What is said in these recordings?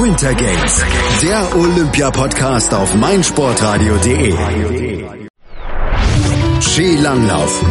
Winter Games, der Olympia-Podcast auf meinsportradio.de. Skilanglauf.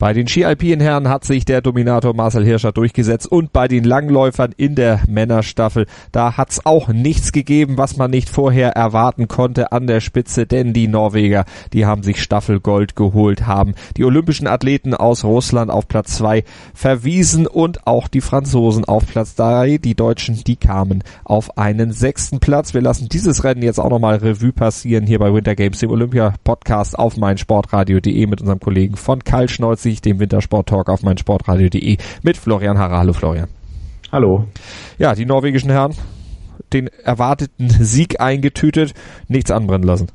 Bei den Ski-Alpinen Herren hat sich der Dominator Marcel Hirscher durchgesetzt und bei den Langläufern in der Männerstaffel, da hat's auch nichts gegeben, was man nicht vorher erwarten konnte an der Spitze, denn die Norweger, die haben sich Staffelgold geholt, haben die olympischen Athleten aus Russland auf Platz zwei verwiesen und auch die Franzosen auf Platz drei. Die Deutschen, die kamen auf einen sechsten Platz. Wir lassen dieses Rennen jetzt auch nochmal Revue passieren hier bei Winter Games, dem Olympia-Podcast auf meinsportradio.de mit unserem Kollegen von Karl Schnolz sich dem Wintersport-Talk auf meinsportradio.de mit Florian Harrer. Hallo Florian. Hallo. Ja, die norwegischen Herren, den erwarteten Sieg eingetütet, nichts anbrennen lassen.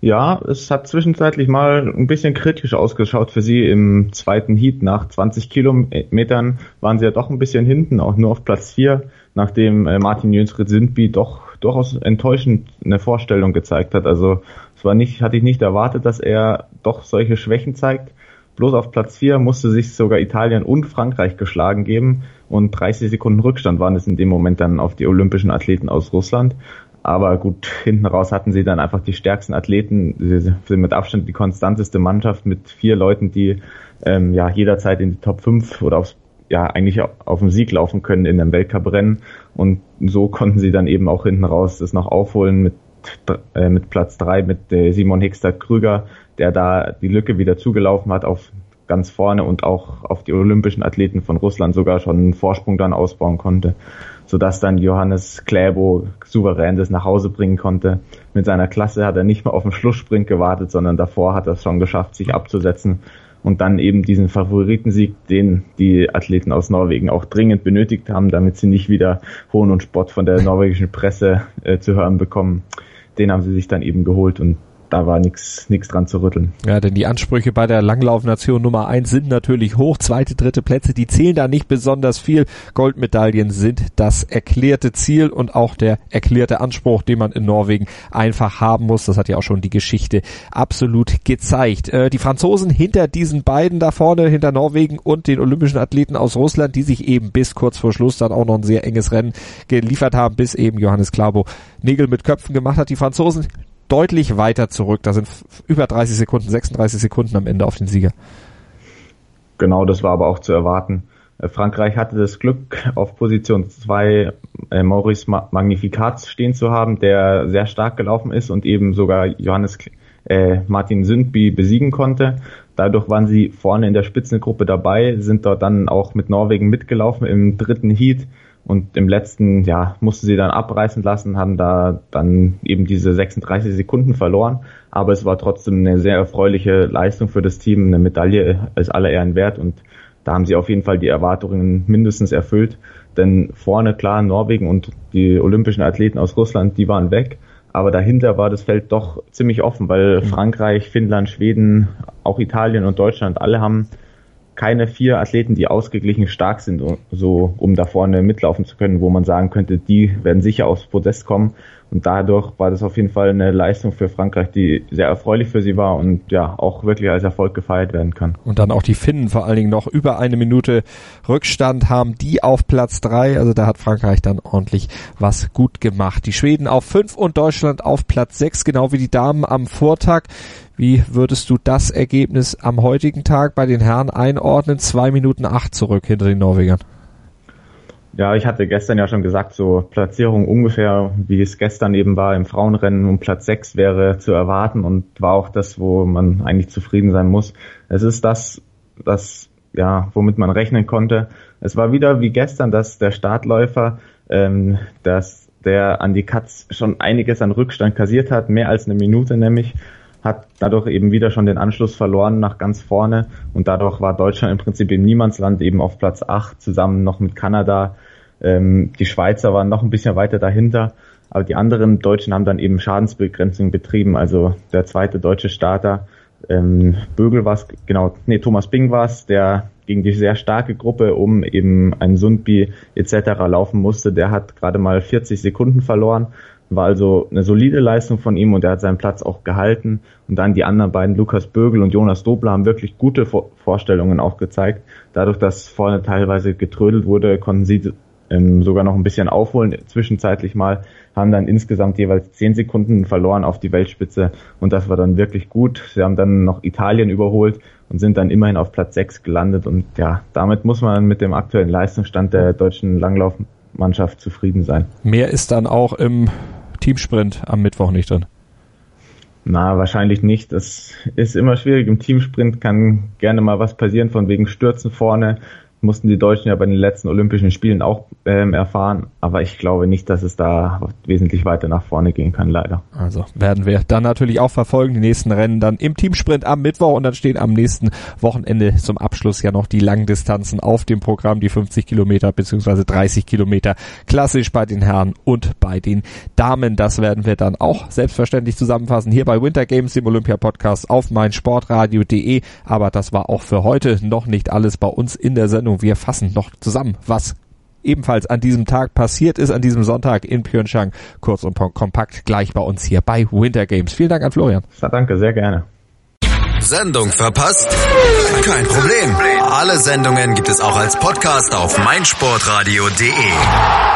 Ja, es hat zwischenzeitlich mal ein bisschen kritisch ausgeschaut für sie im zweiten Heat. Nach 20 Kilometern waren sie ja doch ein bisschen hinten, auch nur auf Platz 4, nachdem äh, Martin Jönsred Sindby doch durchaus enttäuschend eine Vorstellung gezeigt hat. Also es war nicht, hatte ich nicht erwartet, dass er doch solche Schwächen zeigt. Bloß auf Platz 4 musste sich sogar Italien und Frankreich geschlagen geben und 30 Sekunden Rückstand waren es in dem Moment dann auf die olympischen Athleten aus Russland. Aber gut, hinten raus hatten sie dann einfach die stärksten Athleten, sie sind mit Abstand die konstanteste Mannschaft mit vier Leuten, die ähm, ja jederzeit in die Top 5 oder aufs, ja eigentlich auf den Sieg laufen können in einem Weltcuprennen. Und so konnten sie dann eben auch hinten raus das noch aufholen mit äh, mit Platz 3 mit äh, Simon Hickstadt Krüger, der da die Lücke wieder zugelaufen hat auf ganz vorne und auch auf die olympischen Athleten von Russland sogar schon einen Vorsprung dann ausbauen konnte, sodass dann Johannes Kläbo souverän das nach Hause bringen konnte. Mit seiner Klasse hat er nicht mal auf den Schlusssprint gewartet, sondern davor hat er es schon geschafft, sich abzusetzen und dann eben diesen Favoritensieg, den die Athleten aus Norwegen auch dringend benötigt haben, damit sie nicht wieder Hohn und Spott von der norwegischen Presse äh, zu hören bekommen. Den haben sie sich dann eben geholt und da war nichts nichts dran zu rütteln. Ja, denn die Ansprüche bei der Langlaufnation Nummer eins sind natürlich hoch. Zweite, dritte Plätze, die zählen da nicht besonders viel. Goldmedaillen sind das erklärte Ziel und auch der erklärte Anspruch, den man in Norwegen einfach haben muss. Das hat ja auch schon die Geschichte absolut gezeigt. Äh, die Franzosen hinter diesen beiden da vorne, hinter Norwegen und den olympischen Athleten aus Russland, die sich eben bis kurz vor Schluss dann auch noch ein sehr enges Rennen geliefert haben, bis eben Johannes Klabo Nägel mit Köpfen gemacht hat. Die Franzosen deutlich weiter zurück. Da sind über 30 Sekunden, 36 Sekunden am Ende auf den Sieger. Genau, das war aber auch zu erwarten. Äh, Frankreich hatte das Glück, auf Position 2 äh, Maurice Magnificat stehen zu haben, der sehr stark gelaufen ist und eben sogar Johannes äh, Martin Sündby besiegen konnte. Dadurch waren sie vorne in der Spitzengruppe dabei, sind dort dann auch mit Norwegen mitgelaufen im dritten Heat und im letzten, ja, mussten sie dann abreißen lassen, haben da dann eben diese 36 Sekunden verloren. Aber es war trotzdem eine sehr erfreuliche Leistung für das Team, eine Medaille als aller Ehren wert. Und da haben sie auf jeden Fall die Erwartungen mindestens erfüllt. Denn vorne klar Norwegen und die olympischen Athleten aus Russland, die waren weg. Aber dahinter war das Feld doch ziemlich offen, weil mhm. Frankreich, Finnland, Schweden, auch Italien und Deutschland, alle haben keine vier Athleten, die ausgeglichen stark sind, so um da vorne mitlaufen zu können, wo man sagen könnte, die werden sicher aufs Podest kommen. Und dadurch war das auf jeden Fall eine Leistung für Frankreich, die sehr erfreulich für sie war und ja auch wirklich als Erfolg gefeiert werden kann. Und dann auch die Finnen vor allen Dingen noch über eine Minute Rückstand haben, die auf Platz drei. Also da hat Frankreich dann ordentlich was gut gemacht. Die Schweden auf fünf und Deutschland auf Platz sechs, genau wie die Damen am Vortag. Wie würdest du das Ergebnis am heutigen Tag bei den Herren einordnen? Zwei Minuten acht zurück hinter den Norwegern. Ja, ich hatte gestern ja schon gesagt, so Platzierung ungefähr, wie es gestern eben war im Frauenrennen um Platz sechs wäre zu erwarten und war auch das, wo man eigentlich zufrieden sein muss. Es ist das, das, ja, womit man rechnen konnte. Es war wieder wie gestern, dass der Startläufer, ähm, dass der an die Katz schon einiges an Rückstand kassiert hat, mehr als eine Minute nämlich hat dadurch eben wieder schon den Anschluss verloren nach ganz vorne und dadurch war Deutschland im Prinzip im Niemandsland eben auf Platz 8 zusammen noch mit Kanada. Ähm, die Schweizer waren noch ein bisschen weiter dahinter, aber die anderen Deutschen haben dann eben Schadensbegrenzung betrieben. Also der zweite deutsche Starter, ähm, Bögel war es, genau, nee, Thomas Bing war es, der gegen die sehr starke Gruppe um eben ein Sundby etc. laufen musste, der hat gerade mal 40 Sekunden verloren war also eine solide Leistung von ihm und er hat seinen Platz auch gehalten. Und dann die anderen beiden, Lukas Bögel und Jonas Dobler, haben wirklich gute Vorstellungen auch gezeigt. Dadurch, dass vorne teilweise getrödelt wurde, konnten sie ähm, sogar noch ein bisschen aufholen, zwischenzeitlich mal, haben dann insgesamt jeweils zehn Sekunden verloren auf die Weltspitze und das war dann wirklich gut. Sie haben dann noch Italien überholt und sind dann immerhin auf Platz sechs gelandet und ja, damit muss man mit dem aktuellen Leistungsstand der deutschen Langlaufmannschaft zufrieden sein. Mehr ist dann auch im Teamsprint am Mittwoch nicht drin. Na, wahrscheinlich nicht. Das ist immer schwierig. Im Teamsprint kann gerne mal was passieren, von wegen Stürzen vorne mussten die Deutschen ja bei den letzten Olympischen Spielen auch ähm, erfahren. Aber ich glaube nicht, dass es da wesentlich weiter nach vorne gehen kann, leider. Also werden wir dann natürlich auch verfolgen, die nächsten Rennen dann im Teamsprint am Mittwoch und dann stehen am nächsten Wochenende zum Abschluss ja noch die Langdistanzen auf dem Programm, die 50 Kilometer beziehungsweise 30 Kilometer klassisch bei den Herren und bei den Damen. Das werden wir dann auch selbstverständlich zusammenfassen hier bei Winter Games, dem Olympia Podcast auf meinsportradio.de. Aber das war auch für heute noch nicht alles bei uns in der Sendung Sendung. Wir fassen noch zusammen, was ebenfalls an diesem Tag passiert ist, an diesem Sonntag in Pyeongchang. Kurz und kompakt gleich bei uns hier bei Winter Games. Vielen Dank an Florian. Ja, danke, sehr gerne. Sendung verpasst? Kein Problem. Alle Sendungen gibt es auch als Podcast auf meinsportradio.de.